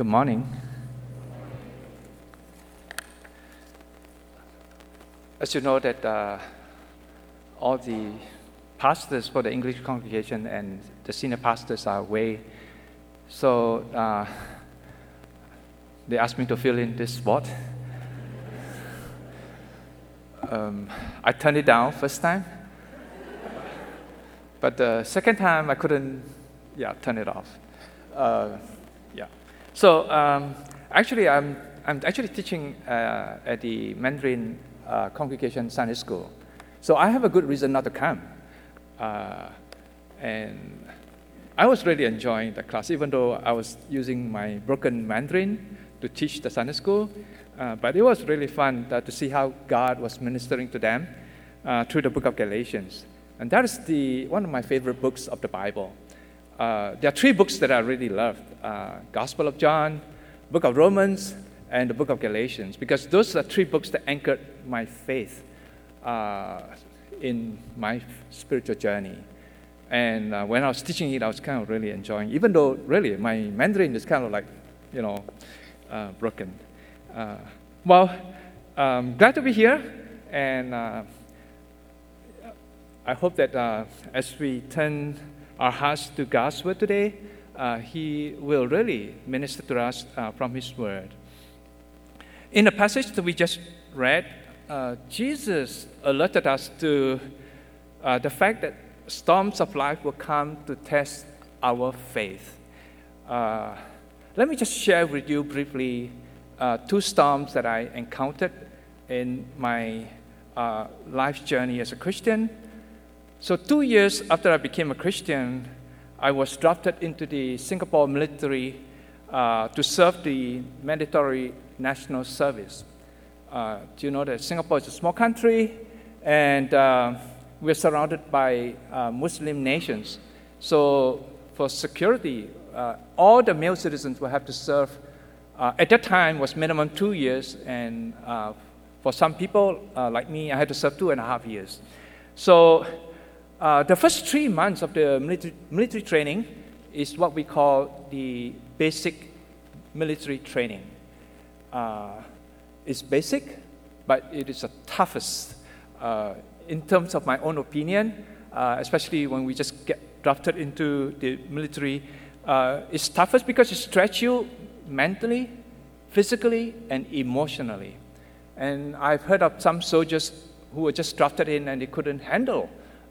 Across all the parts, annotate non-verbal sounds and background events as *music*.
Good morning. As you know that uh, all the pastors for the English congregation and the senior pastors are away, so uh, they asked me to fill in this spot. Um, I turned it down first time, but the second time I couldn't, yeah, turn it off. Uh, yeah. So um, actually, I'm I'm actually teaching uh, at the Mandarin uh, congregation Sunday school. So I have a good reason not to come. Uh, and I was really enjoying the class, even though I was using my broken Mandarin to teach the Sunday school. Uh, but it was really fun uh, to see how God was ministering to them uh, through the book of Galatians. And that is the, one of my favorite books of the Bible. Uh, there are three books that I really loved Gospel of John, Book of Romans, and the book of Galatians, because those are three books that anchored my faith uh, in my spiritual journey. And uh, when I was teaching it, I was kind of really enjoying, even though really my Mandarin is kind of like, you know, uh, broken. Uh, well, um, glad to be here, and uh, I hope that uh, as we turn our hearts to God's word today, He will really minister to us from His word. In the passage that we just read, uh, Jesus alerted us to uh, the fact that storms of life will come to test our faith. Uh, let me just share with you briefly uh, two storms that I encountered in my uh, life journey as a Christian. So, two years after I became a Christian, I was drafted into the Singapore military uh, to serve the mandatory national service. Uh, do you know that Singapore is a small country and uh, we're surrounded by uh, Muslim nations? So, for security, uh, all the male citizens will have to serve. Uh, at that time, was minimum two years, and for some people like me, I had to serve two and a half years. So, the first three months of the military, military training is what we call the basic military training uh, is basic, but it is the toughest uh, in terms of my own opinion, uh, especially when we just get drafted into the military. Uh, it's toughest because it stretches you mentally, physically, and emotionally. And I've heard of some soldiers who were just drafted in and they couldn't handle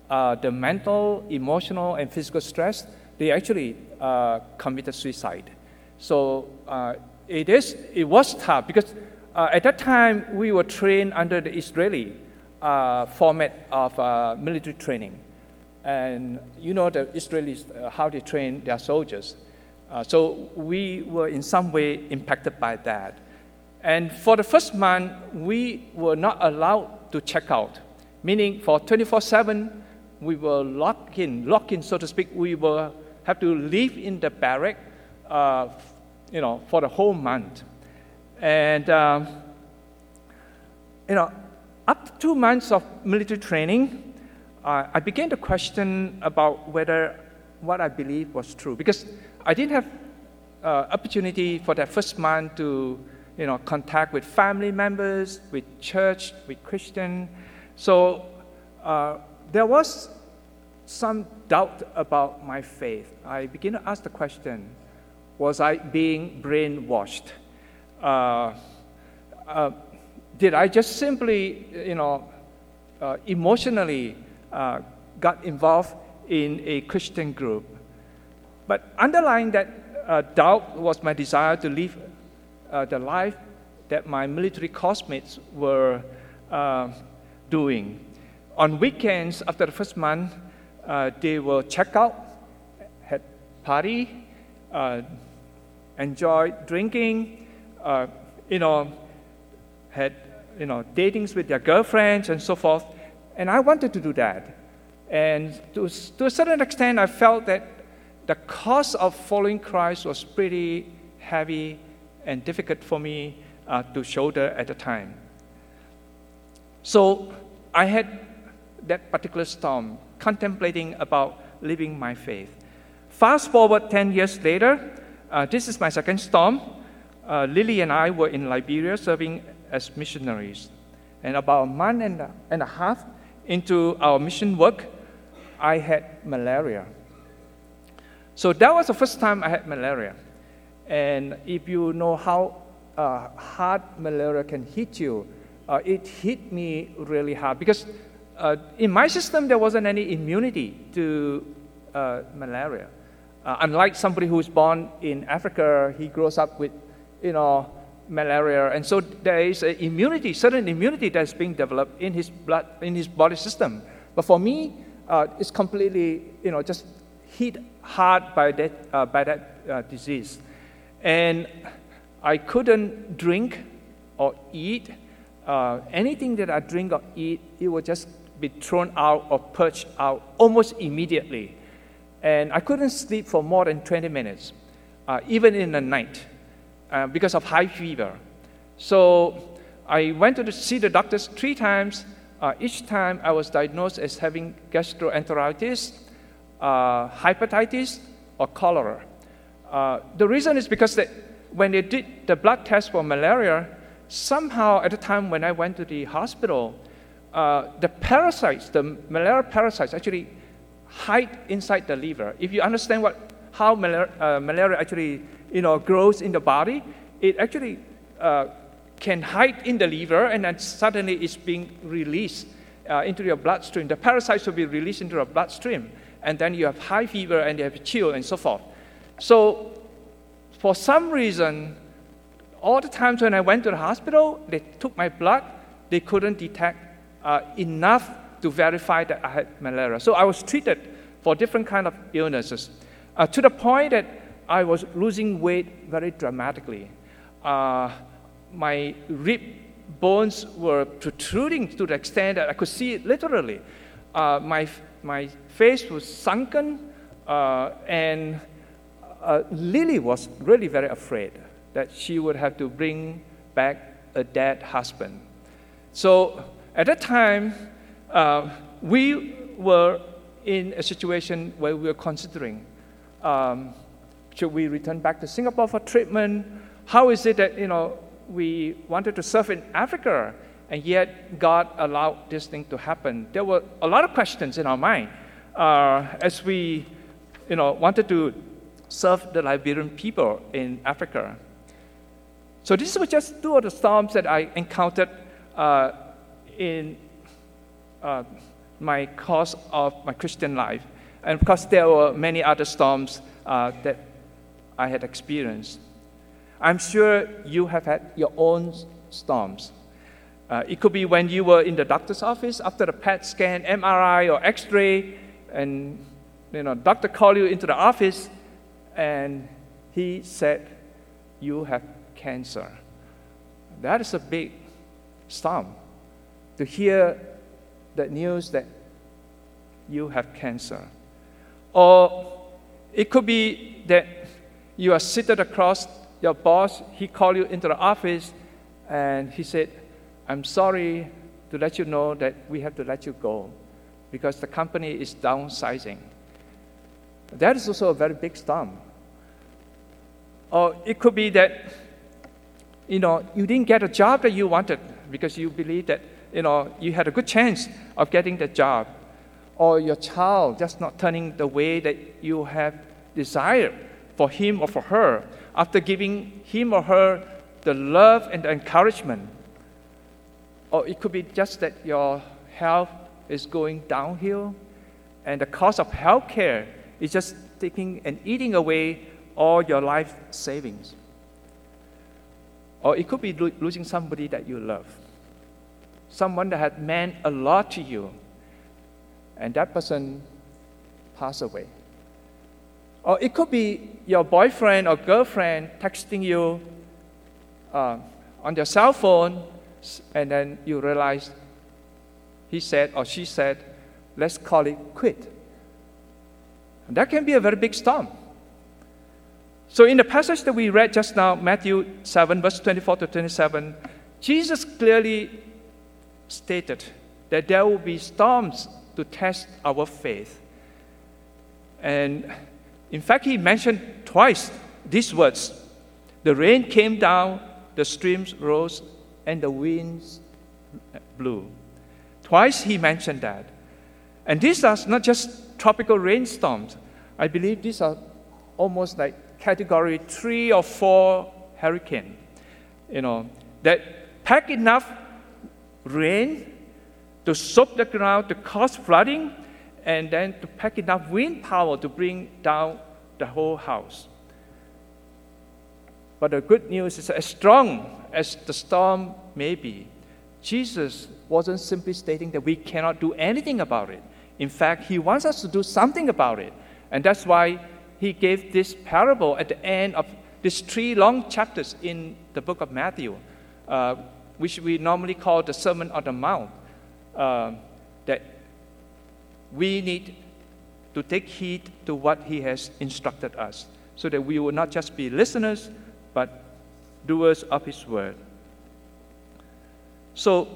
uh, the mental, emotional, and physical stress. They actually uh, committed suicide. So it is it was tough because uh, at that time we were trained under the Israeli uh, format of uh, military training, and you know the Israelis uh, how they train their soldiers. Uh, so we were in some way impacted by that, and for the first month we were not allowed to check out, meaning for 24/7 we were locked in, locked in so to speak. We were have to live in the barrack uh, you know, for the whole month. And, um, you know, after two months of military training, uh, I began to question about whether what I believed was true. Because I didn't have uh, opportunity for that first month to, you know, contact with family members, with church, with Christian. So uh, there was some doubt about my faith. I began to ask the question, was I being brainwashed? Uh, uh, did I just simply, you know, uh, emotionally uh, got involved in a Christian group? But underlying that uh, doubt was my desire to live uh, the life that my military classmates were doing. On weekends, after the first month, they will check out, had party, enjoyed drinking, uh, you know, had, you know, datings with their girlfriends and so forth. And I wanted to do that. And to, to a certain extent, I felt that the cost of following Christ was pretty heavy and difficult for me uh, to shoulder at the time. So I had that particular storm, contemplating about living my faith. Fast forward 10 years later, uh, this is my second storm. uh, Lily and I were in Liberia serving as missionaries. And about a month and a, and a half into our mission work, I had malaria. So that was the first time I had malaria. And if you know how uh, hard malaria can hit you, uh, it hit me really hard because uh, in my system there wasn't any immunity to uh, malaria. Uh, unlike somebody who's born in Africa, he grows up with, you know, malaria, and so there is an immunity, certain immunity that's being developed in his blood, in his body system. But for me, uh, it's completely, you know, just hit hard by that, uh, by that uh, disease. And I couldn't drink or eat. Uh, anything that I drink or eat, it would just be thrown out or purged out almost immediately. And I couldn't sleep for more than 20 minutes, uh, even in the night, uh, because of high fever. So I went to see the doctors three times. Uh, each time I was diagnosed as having gastroenteritis, uh, hepatitis, or cholera. Uh, the reason is because when they did the blood test for malaria, somehow at the time when I went to the hospital, uh, the parasites, the malaria parasites, actually hide inside the liver. If you understand what, how malaria, uh, malaria actually you know, grows in the body, it actually uh, can hide in the liver and then suddenly it's being released uh, into your bloodstream. The parasites will be released into your bloodstream. And then you have high fever and you have chill and so forth. So, for some reason, all the times when I went to the hospital, they took my blood, they couldn't detect uh, enough to verify that I had malaria. So I was treated for different kind of illnesses uh, to the point that I was losing weight very dramatically. Uh, my rib bones were protruding to the extent that I could see it literally. Uh, my, my face was sunken, uh, and uh, Lily was really very afraid that she would have to bring back a dead husband. So at that time, uh, we were in a situation where we were considering um, should we return back to Singapore for treatment? How is it that you know we wanted to serve in Africa and yet God allowed this thing to happen? There were a lot of questions in our mind uh, as we you know wanted to serve the Liberian people in Africa. So these were just two of the storms that I encountered uh, in uh, my course of my Christian life. And of course, there were many other storms uh, that I had experienced. I'm sure you have had your own storms. Uh, it could be when you were in the doctor's office after the PET scan, MRI, or X-ray, and you know, doctor called you into the office, and he said, "You have cancer." That is a big storm to hear the news that you have cancer. Or it could be that you are seated across your boss, he called you into the office and he said, I'm sorry to let you know that we have to let you go because the company is downsizing. That is also a very big storm. Or it could be that you know you didn't get a job that you wanted because you believe that you know, you had a good chance of getting the job, or your child just not turning the way that you have desired for him or for her after giving him or her the love and the encouragement. Or it could be just that your health is going downhill and the cost of health care is just taking and eating away all your life savings. Or it could be lo- losing somebody that you love someone that had meant a lot to you, and that person passed away. Or it could be your boyfriend or girlfriend texting you uh, on their cell phone, and then you realize he said or she said, let's call it quit. And that can be a very big storm. So, in the passage that we read just now, Matthew 7, verse 24 to 27, Jesus clearly stated that there will be storms to test our faith. And in fact, he mentioned twice these words The rain came down, the streams rose, and the winds blew. Twice he mentioned that. And these are not just tropical rainstorms. I believe these are almost like category three or four hurricane. You know, that pack enough rain to soak the ground, to cause flooding, and then to pack enough wind power to bring down the whole house. But the good news is as strong as the storm may be, Jesus wasn't simply stating that we cannot do anything about it. In fact, he wants us to do something about it. And that's why he gave this parable at the end of these three long chapters in the book of Matthew, uh, which we normally call the Sermon on the Mount, uh, that we need to take heed to what he has instructed us so that we will not just be listeners, but doers of his word. So,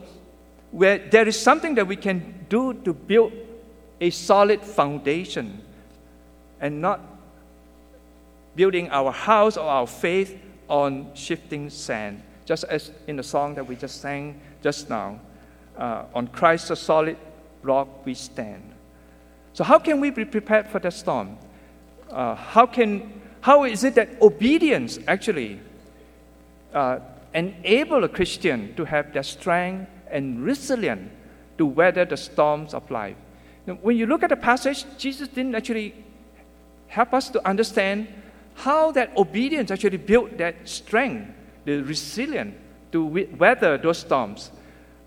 where there is something that we can do to build a solid foundation and not building our house or our faith on shifting sand, just as in the song that we just sang just now. Uh, on Christ, a solid rock, we stand. So, how can we be prepared for the storm? Uh, how, can, how is it that obedience actually uh, enable a Christian to have that strength and resilience to weather the storms of life? Now, when you look at the passage, Jesus didn't actually help us to understand how that obedience actually built that strength, the resilient to weather those storms.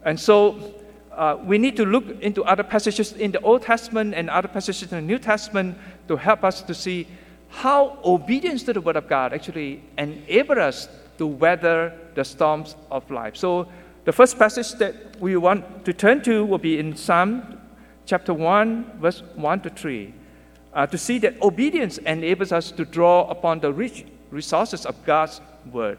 And so uh, we need to look into other passages in the Old Testament and other passages in the New Testament to help us to see how obedience to the Word of God actually enables us to weather the storms of life. So, the first passage that we want to turn to will be in Psalm chapter 1, verse 1 to 3, uh, to see that obedience enables us to draw upon the rich resources of God's Word.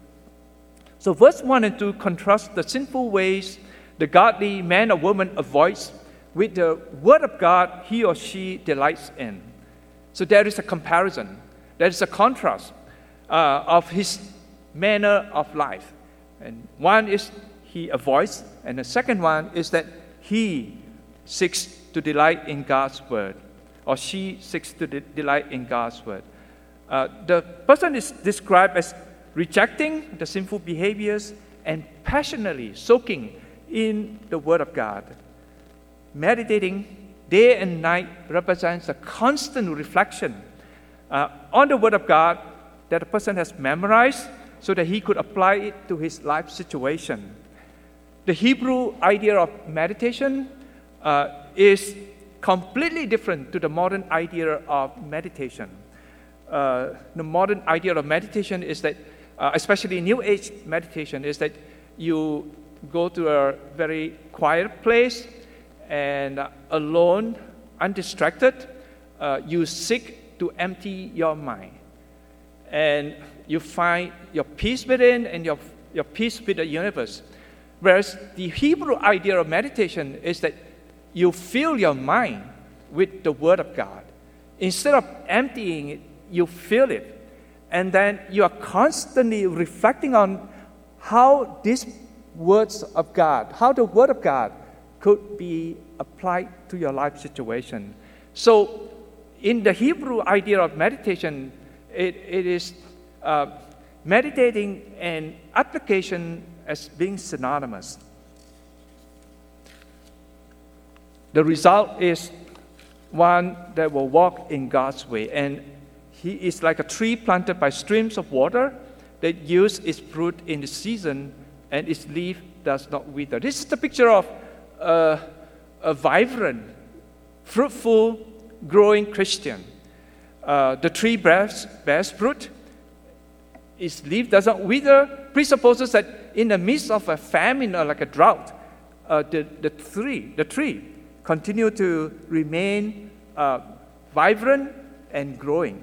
So, verse 1 and 2 contrast the sinful ways the godly man or woman avoids with the word of God he or she delights in. So, there is a comparison. There is a contrast uh, of his manner of life. And one is he avoids, and the second one is that he seeks to delight in God's word, or she seeks to de- delight in God's word. Uh, the person is described as rejecting the sinful behaviors and passionately soaking in the Word of God. Meditating day and night represents a constant reflection uh, on the Word of God that a person has memorized so that he could apply it to his life situation. The Hebrew idea of meditation uh, is completely different to the modern idea of meditation. Uh, the modern idea of meditation is that, uh, especially New Age meditation, is that you go to a very quiet place and uh, alone, undistracted, uh, you seek to empty your mind. And you find your peace within and your, your peace with the universe. Whereas the Hebrew idea of meditation is that you fill your mind with the Word of God. Instead of emptying it, you fill it. And then you are constantly reflecting on how these words of God, how the Word of God could be applied to your life situation. So in the Hebrew idea of meditation, it, it is uh, meditating and application as being synonymous. The result is one that will walk in God's way. And he is like a tree planted by streams of water that yields its fruit in the season and its leaf does not wither. This is the picture of a vibrant, fruitful, growing Christian. Uh, the tree bears, bears fruit, its leaf doesn't wither presupposes that in the midst of a famine or like a drought, uh, the, the tree, the tree continue to remain uh, vibrant and growing.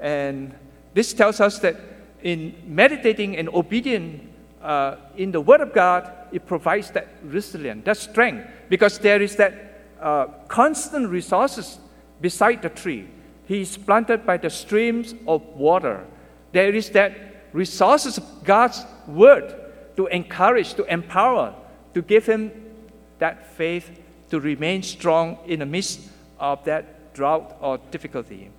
And this tells us that in meditating and obedience uh, in the Word of God, it provides that resilience, that strength, because there is that uh, constant resources beside the tree. He is planted by the streams of water. There is that resources of God's Word to encourage, to empower, to give him that faith to remain strong in the midst of that drought or difficulty.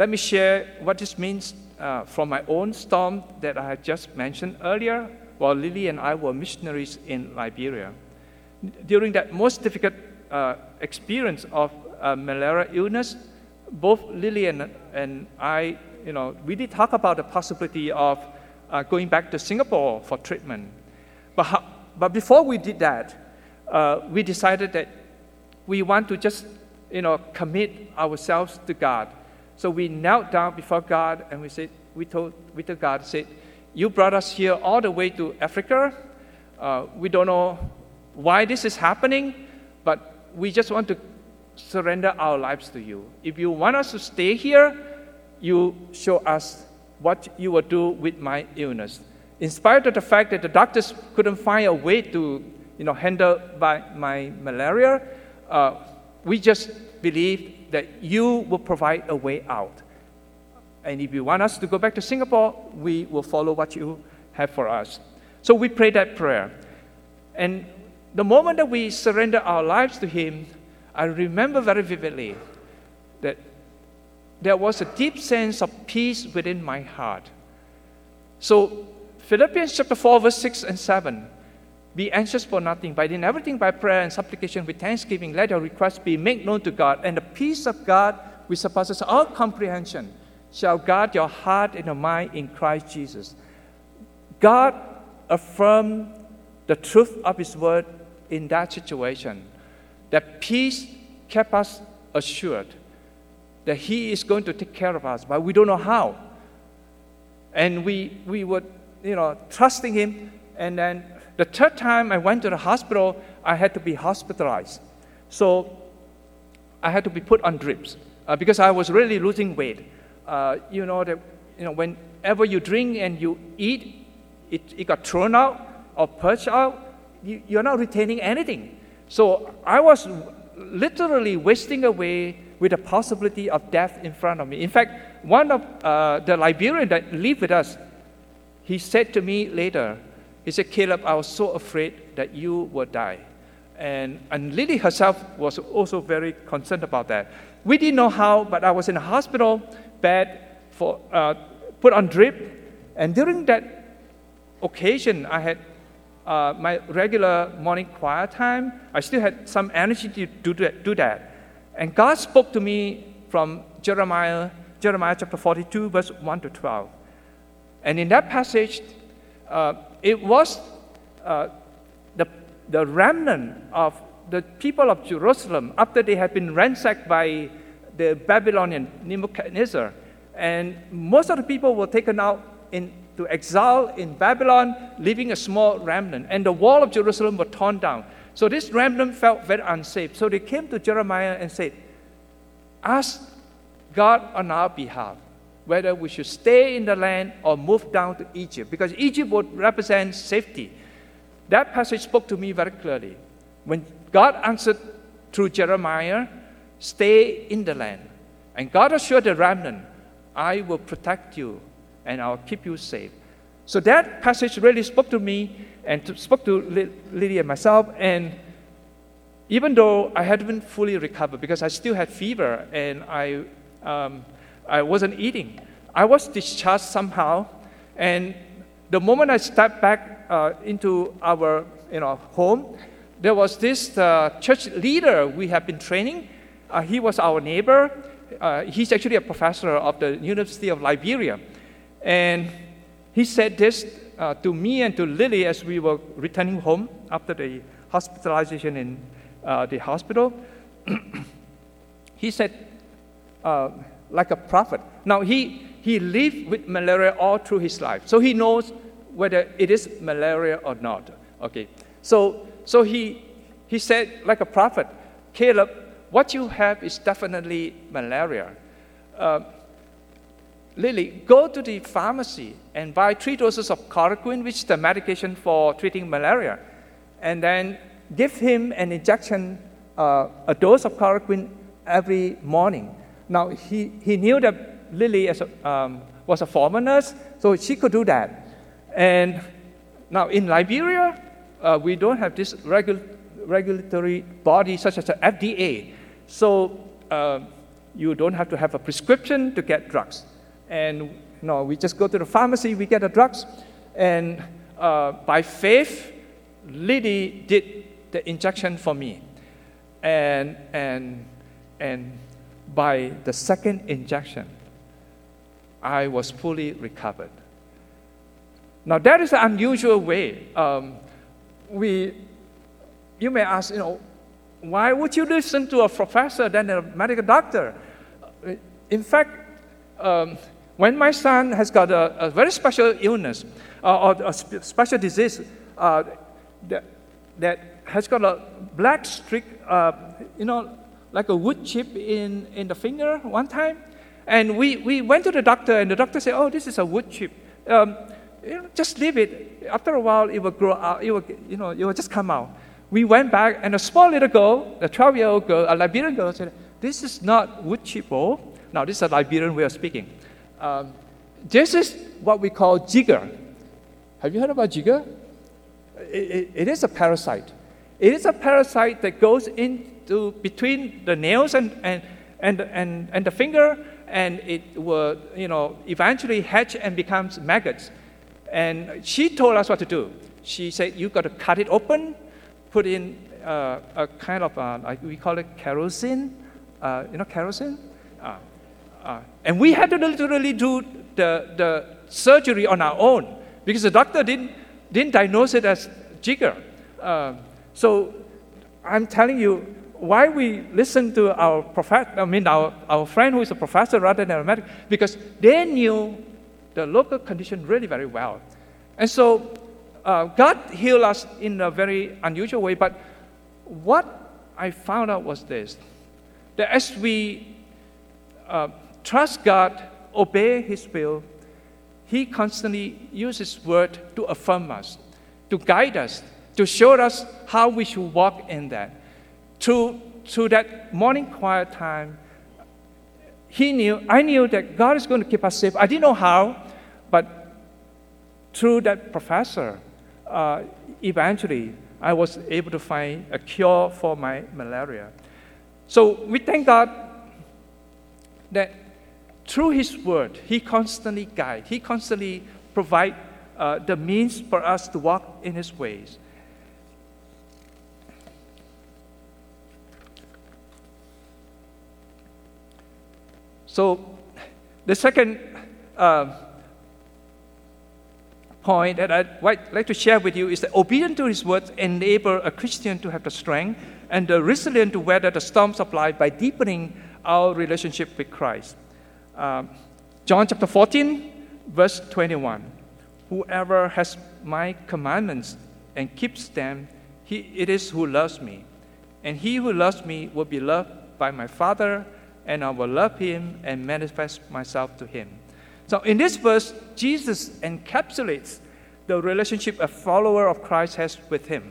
Let me share what this means uh, from my own storm that I just mentioned earlier while Lily and I were missionaries in Liberia. During that most difficult uh, experience of uh, malaria illness, both Lily and, and I, you know, we did talk about the possibility of uh, going back to Singapore for treatment. But, how, but before we did that, uh, we decided that we want to just, you know, commit ourselves to God. So we knelt down before God and we said, we told, we told God, said, you brought us here all the way to Africa. Uh, we don't know why this is happening, but we just want to surrender our lives to you. If you want us to stay here, you show us what you will do with my illness. In spite of the fact that the doctors couldn't find a way to you know, handle by my malaria, uh, we just that you will provide a way out. And if you want us to go back to Singapore, we will follow what you have for us. So we pray that prayer. And the moment that we surrender our lives to Him, I remember very vividly that there was a deep sense of peace within my heart. So, Philippians chapter 4, verse 6 and 7. Be anxious for nothing, but in everything by prayer and supplication with thanksgiving, let your requests be made known to God, and the peace of God, which surpasses all comprehension, shall guard your heart and your mind in Christ Jesus. God affirmed the truth of His word in that situation. That peace kept us assured that He is going to take care of us, but we don't know how. And we, we were, you know, trusting Him. And then the third time I went to the hospital, I had to be hospitalized. So I had to be put on drips uh, because I was really losing weight. Uh, you know that you know whenever you drink and you eat, it, it got thrown out or purged out. You, you're not retaining anything. So I was literally wasting away with the possibility of death in front of me. In fact, one of uh, the Liberians that lived with us, he said to me later, he said, Caleb, I was so afraid that you would die. And, and Lily herself was also very concerned about that. We didn't know how, but I was in a hospital bed for, uh, put on drip. And during that occasion, I had uh, my regular morning quiet time, I still had some energy to do that, do that. And God spoke to me from Jeremiah, Jeremiah chapter 42, verse 1 to 12. And in that passage, uh, it was uh, the, the remnant of the people of Jerusalem after they had been ransacked by the Babylonian Nebuchadnezzar. And most of the people were taken out into exile in Babylon, leaving a small remnant. And the wall of Jerusalem was torn down. So this remnant felt very unsafe. So they came to Jeremiah and said, Ask God on our behalf whether we should stay in the land or move down to Egypt, because Egypt would represent safety. That passage spoke to me very clearly. When God answered through Jeremiah, stay in the land. And God assured the remnant, I will protect you and I'll keep you safe. So that passage really spoke to me and to, spoke to Lily and myself. And even though I hadn't fully recovered because I still had fever and I, um, I wasn't eating, I was discharged somehow. And the moment I stepped back uh, into our you know, home, there was this uh, church leader we have been training. Uh, he was our neighbor. Uh, he's actually a professor of the University of Liberia. And he said this uh, to me and to Lily as we were returning home after the hospitalization in uh, the hospital. *clears throat* he said, like a prophet. Now, he, he lived with malaria all through his life, so he knows whether it is malaria or not. Okay, so, so he, he said, like a prophet, Caleb, what you have is definitely malaria. Uh, Lily, go to the pharmacy and buy three doses of chloroquine, which is the medication for treating malaria, and then give him an injection, uh, a dose of chloroquine every morning. Now, he, he knew that Lily as a, um, was a former nurse, so she could do that. And now in Liberia, uh, we don't have this regu- regulatory body such as the FDA. So uh, you don't have to have a prescription to get drugs. And no, we just go to the pharmacy, we get the drugs. And uh, by faith, Lily did the injection for me. And, and, and by the second injection, I was fully recovered. Now, that is an unusual way. Um, we, you may ask, you know, why would you listen to a professor than a medical doctor? In fact, um, when my son has got a, a very special illness uh, or a sp- special disease uh, that, that has got a black streak, uh, you know, like a wood chip in, in the finger one time. And we, we went to the doctor, and the doctor said, Oh, this is a wood chip. Um, you know, just leave it. After a while, it will grow out. It will, you know, it will just come out. We went back, and a small little girl, a 12 year old girl, a Liberian girl, said, This is not wood chip. Oh. Now, this is a Liberian way of speaking. Um, this is what we call jigger. Have you heard about jigger? It, it, it is a parasite. It is a parasite that goes into between the nails and, and, and, and, and the finger, and it will, you know, eventually hatch and becomes maggots. And she told us what to do. She said, you've got to cut it open, put in uh, a kind of, uh, like we call it kerosene, uh, you know, kerosene? Uh, uh, and we had to literally do the, the surgery on our own because the doctor didn't, didn't diagnose it as jigger. Uh, so I'm telling you, why we listen to our professor, I mean our, our friend who is a professor rather than a medic, because they knew the local condition really very well. And so uh, God healed us in a very unusual way. But what I found out was this that as we uh, trust God, obey His will, He constantly uses His word to affirm us, to guide us, to show us how we should walk in that. Through, that morning quiet time, he knew, I knew that God is going to keep us safe. I didn't know how, but through that professor, uh, eventually I was able to find a cure for my malaria. So we thank God that through His Word, He constantly guides, He constantly provides uh, the means for us to walk in His ways. So, the second uh, point that I'd like to share with you is that obedience to His word enable a Christian to have the strength and the resilience to weather the storms of life by deepening our relationship with Christ. Um, John chapter 14, verse 21. Whoever has my commandments and keeps them, he it is who loves me. And he who loves me will be loved by my Father, and I will love him and manifest myself to him. So in this verse, Jesus encapsulates the relationship a follower of Christ has with him.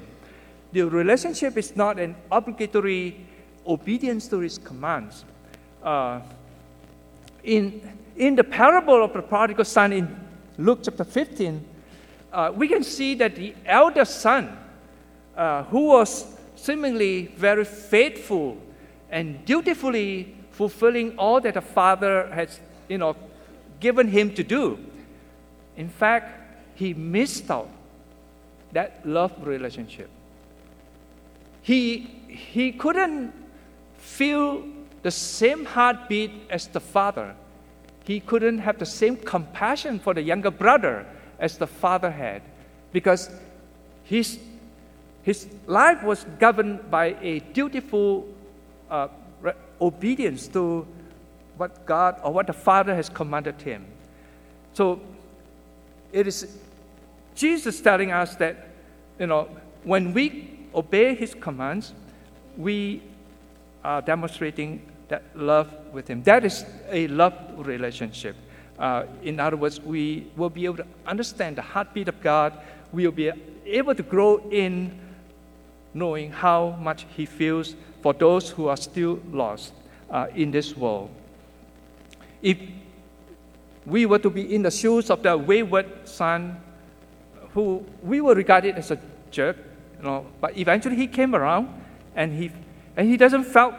The relationship is not an obligatory obedience to his commands. Uh, in, in the parable of the prodigal son in Luke chapter 15, uh, we can see that the elder son, uh, who was seemingly very faithful and dutifully fulfilling all that the father has, you know, given him to do. In fact, he missed out that love relationship. He, he couldn't feel the same heartbeat as the father. He couldn't have the same compassion for the younger brother as the father had because his, his life was governed by a dutiful uh, obedience to what God or what the Father has commanded him. So it is Jesus telling us that, you know, when we obey his commands, we are demonstrating that love with him. That is a love relationship. Uh, in other words, we will be able to understand the heartbeat of God. We will be able to grow in knowing how much He feels for those who are still lost uh, in this world. If we were to be in the shoes of the wayward son, who we were regarded as a jerk, you know, but eventually he came around and he, and he doesn't felt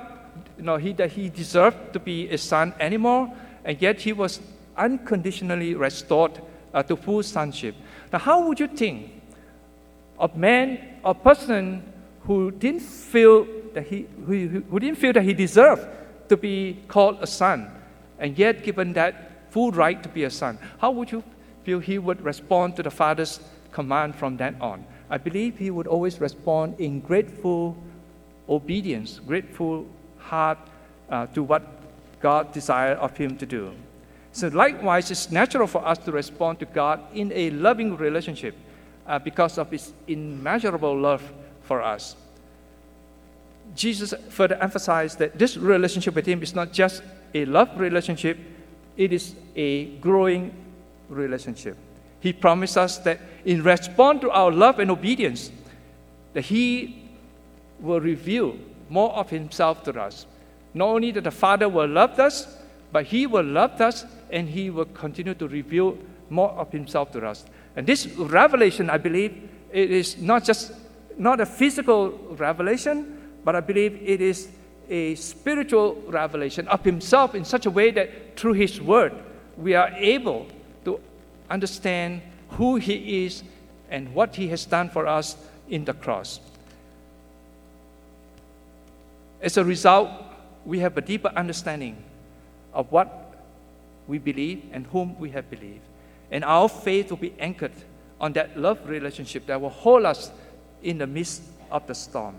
you know, he, that he deserved to be a son anymore, and yet he was unconditionally restored uh, to full sonship. Now, how would you think of man, a person who didn't feel that he, who, who didn't feel that he deserved to be called a son, and yet given that full right to be a son? How would you feel he would respond to the Father's command from then on? I believe he would always respond in grateful obedience, grateful heart uh, to what God desired of him to do. So, likewise, it's natural for us to respond to God in a loving relationship uh, because of His immeasurable love for us. Jesus further emphasized that this relationship with Him is not just a love relationship, it is a growing relationship. He promised us that in response to our love and obedience, that He will reveal more of Himself to us. Not only that the Father will love us, but He will love us and He will continue to reveal more of Himself to us. And this revelation, I believe, it is not just not a physical revelation, but I believe it is a spiritual revelation of Himself in such a way that through His Word we are able to understand who He is and what He has done for us in the cross. As a result, we have a deeper understanding of what we believe and whom we have believed. And our faith will be anchored on that love relationship that will hold us in the midst of the storm.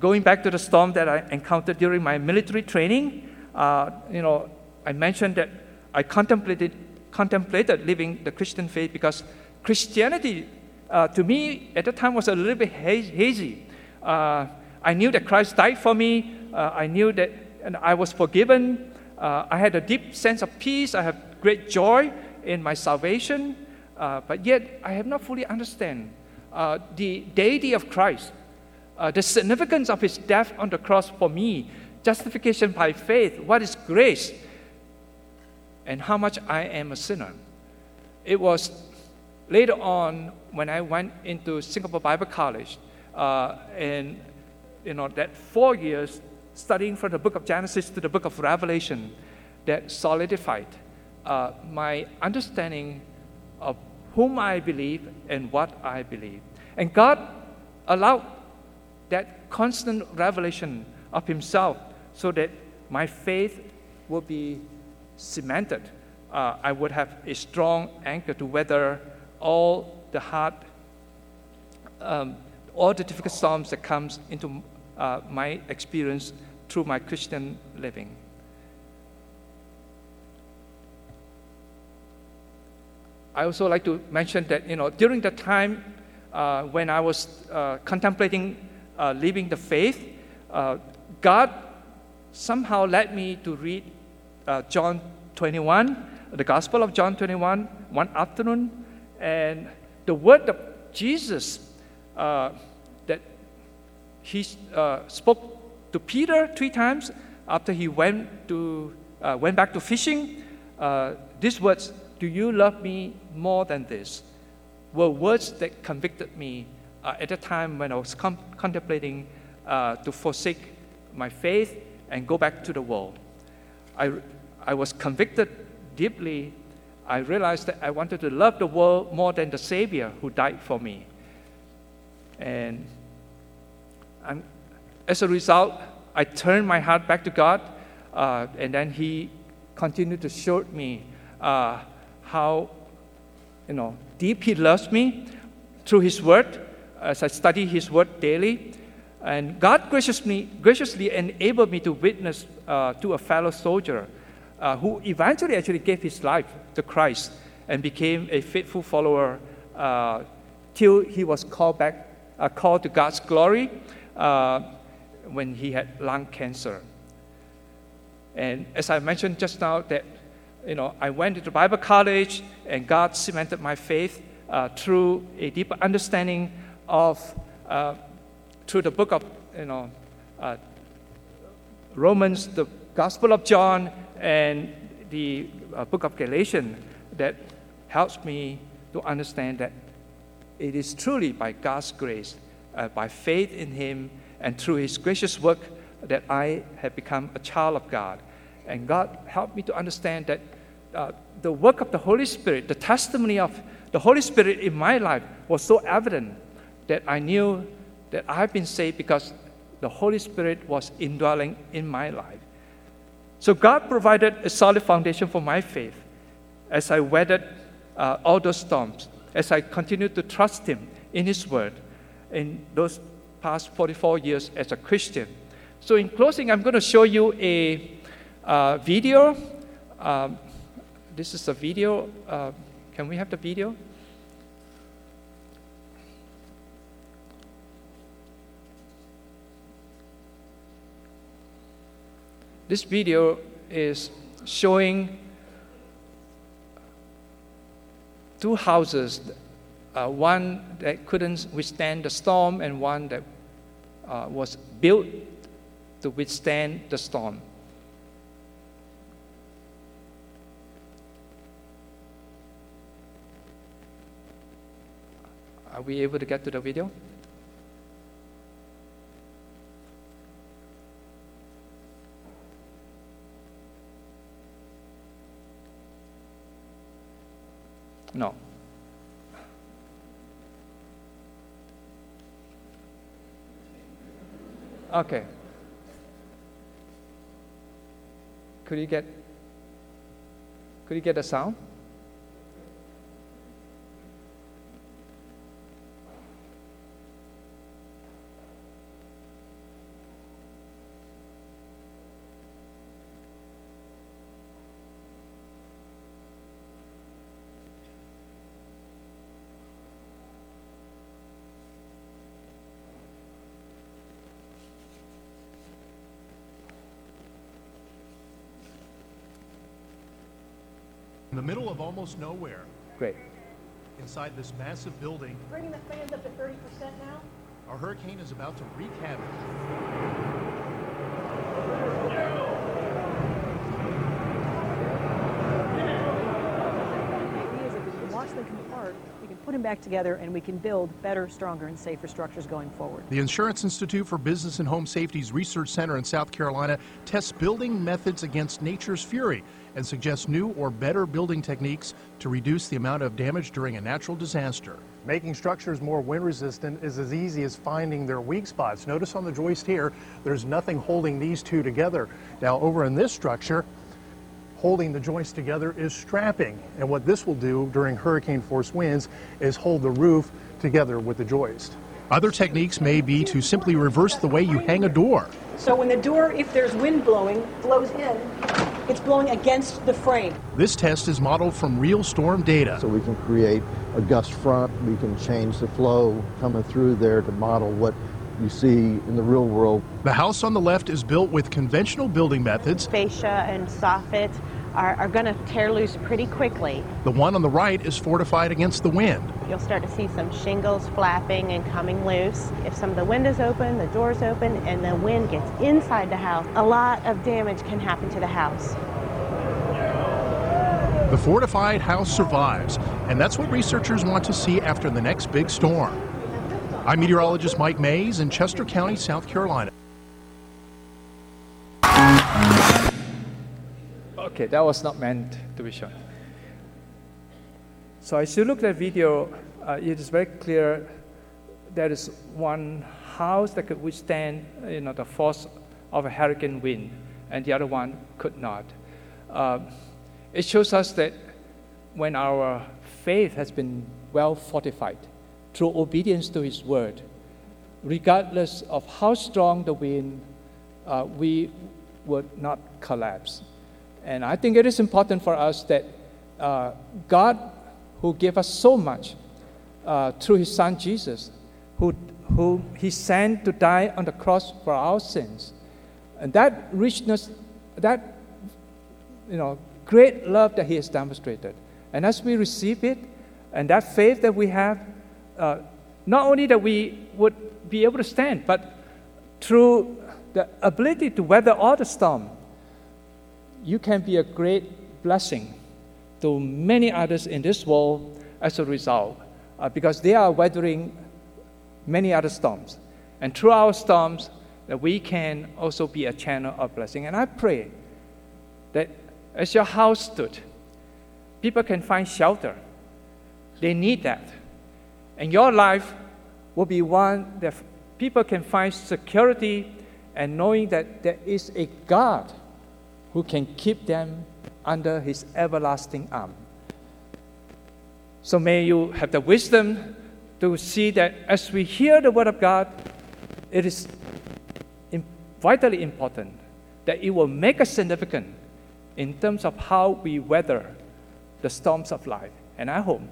Going back to the storm that I encountered during my military training, uh, you know, I mentioned that I contemplated, contemplated living the Christian faith because Christianity, uh, to me, at the time was a little bit hazy. Uh, I knew that Christ died for me. Uh, I knew that I was forgiven. Uh, I had a deep sense of peace. I have great joy in my salvation. Uh, but yet, I have not fully understand the deity of Christ, uh, the significance of his death on the cross for me, justification by faith, what is grace, and how much I am a sinner. It was later on when I went into Singapore Bible College, uh, and you know that four years studying from the book of Genesis to the book of Revelation that solidified uh, my understanding of whom I believe and what I believe. And God allowed that constant revelation of Himself so that my faith will be cemented. Uh, I would have a strong anchor to weather all the hard, um, all the difficult storms that comes into uh, my experience through my Christian living. I also like to mention that you know during the time uh, when I was uh, contemplating uh, leaving the faith, uh, God somehow led me to read uh, John 21, the Gospel of John 21, one afternoon, and the word of Jesus uh, that he spoke to Peter three times after he went, to, uh, went back to fishing. Uh, these words, Do you love me more than this? were words that convicted me uh, at the time when I was com- contemplating uh, to forsake my faith and go back to the world. I, I was convicted deeply. I realized that I wanted to love the world more than the Savior who died for me. And I'm, as a result, I turned my heart back to God, uh, and then He continued to show me uh, how, you know, deep He loves me through His Word. As I study His Word daily, And God graciously, graciously enabled me to witness uh, to a fellow soldier uh, who eventually actually gave his life to Christ and became a faithful follower uh, till he was called back, uh, called to God's glory uh, when he had lung cancer. And as I mentioned just now, that you know, I went to Bible college and God cemented my faith uh, through a deeper understanding of uh, through the book of you know uh, Romans, the Gospel of John, and the uh, book of Galatians that helps me to understand that it is truly by God's grace, uh, by faith in Him, and through His gracious work that I have become a child of God. And God helped me to understand that uh, the work of the Holy Spirit, the testimony of the Holy Spirit in my life was so evident that I knew that I've been saved because the Holy Spirit was indwelling in my life. So God provided a solid foundation for my faith as I weathered uh, all those storms, as I continued to trust Him in His Word in those past 44 years as a Christian. So, in closing, I'm going to show you a uh, video. Um, this is a video. Uh, can we have the video? This video is showing two houses, uh, one that couldn't withstand the storm and one that uh, was built to withstand the storm. Are we able to get to the video? No. Okay. Could you get could you get the sound? In the middle of almost nowhere, Great. inside this massive building, Bringing the fans up to thirty percent now? a hurricane is about to wreak havoc. The idea is if we can watch them come apart, we can put them back together and we can build better, stronger, and safer structures going forward. The Insurance Institute for Business and Home Safety's Research Center in South Carolina tests building methods against nature's fury and suggest new or better building techniques to reduce the amount of damage during a natural disaster. Making structures more wind resistant is as easy as finding their weak spots. Notice on the joist here, there's nothing holding these two together. Now over in this structure, holding the joist together is strapping. And what this will do during hurricane force winds is hold the roof together with the joist. Other techniques may be to simply reverse the way you hang a door. So when the door, if there's wind blowing, blows in, it's blowing against the frame. This test is modeled from real storm data. So we can create a gust front, we can change the flow coming through there to model what you see in the real world. The house on the left is built with conventional building methods. fascia and soffit are, are going to tear loose pretty quickly. The one on the right is fortified against the wind. You'll start to see some shingles flapping and coming loose. If some of the windows open, the doors open, and the wind gets inside the house, a lot of damage can happen to the house. The fortified house survives, and that's what researchers want to see after the next big storm. I'm meteorologist Mike Mays in Chester County, South Carolina. Okay, that was not meant to be shown. So as you look at the video, uh, it is very clear there is one house that could withstand, you know, the force of a hurricane wind, and the other one could not. Uh, it shows us that when our faith has been well fortified through obedience to His word, regardless of how strong the wind, uh, we would not collapse. And I think it is important for us that uh, God, who gave us so much uh, through His Son Jesus, who, who He sent to die on the cross for our sins, and that richness, that you know, great love that He has demonstrated. And as we receive it, and that faith that we have, uh, not only that we would be able to stand, but through the ability to weather all the storm, you can be a great blessing to many others in this world as a result, uh, because they are weathering many other storms. And through our storms, that we can also be a channel of blessing. And I pray that as your house stood, people can find shelter. They need that. And your life will be one that people can find security and knowing that there is a God who can keep them under his everlasting arm. So may you have the wisdom to see that as we hear the word of God, it is vitally important that it will make us significant in terms of how we weather the storms of life. And I hope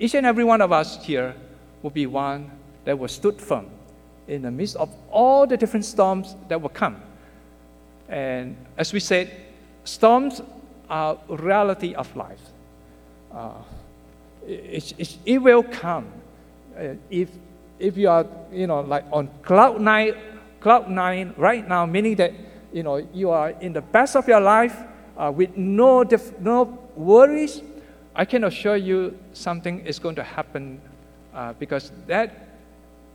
each and every one of us here will be one that will stood firm in the midst of all the different storms that will come. And as we said, storms are reality of life. Uh, it, it, it, will come. Uh, if, if you are, you know, like on cloud nine cloud nine right now, meaning that you know you are in the best of your life uh, with no no worries. I can assure you something is going to happen uh, because that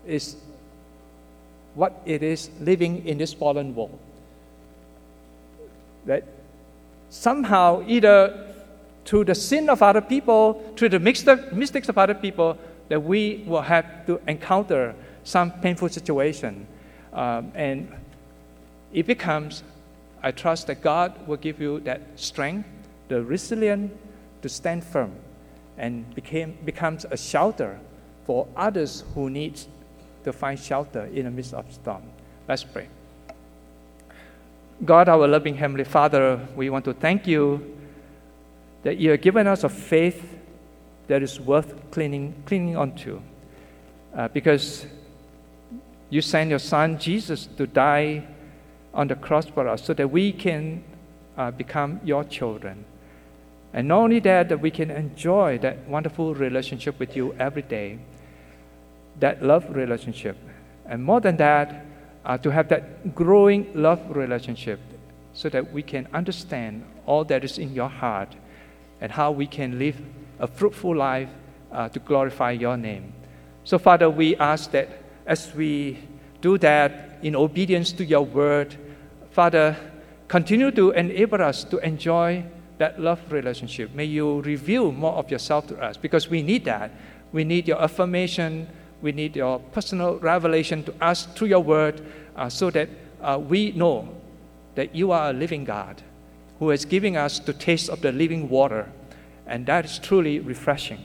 is what it is living in this fallen world. That somehow, either through the sin of other people, through the mistakes of other people, that we will have to encounter some painful situation. Um, and it becomes, I trust that God will give you that strength, the resilience to stand firm, and became, becomes a shelter for others who need to find shelter in the midst of storm. Let's pray. God, our loving Heavenly Father, we want to thank you that you have given us a faith that is worth clinging, clinging onto. Uh, because you sent your son Jesus to die on the cross for us so that we can uh, become your children. And not only that, that we can enjoy that wonderful relationship with you every day, that love relationship. And more than that, uh, to have that growing love relationship so that we can understand all that is in your heart and how we can live a fruitful life uh, to glorify your name. So, Father, we ask that as we do that in obedience to your word, Father, continue to enable us to enjoy that love relationship. May you reveal more of yourself to us because we need that. We need your affirmation. We need your personal revelation to us through your word uh, so that uh, we know that you are a living God who is giving us the taste of the living water. And that is truly refreshing.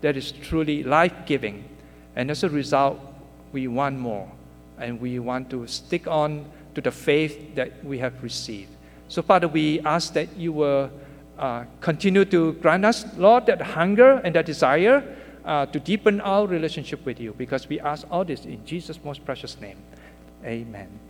That is truly life giving. And as a result, we want more and we want to stick on to the faith that we have received. So, Father, we ask that you will uh, continue to grant us, Lord, that hunger and that desire uh, to deepen our relationship with you because we ask all this in Jesus' most precious name. Amen.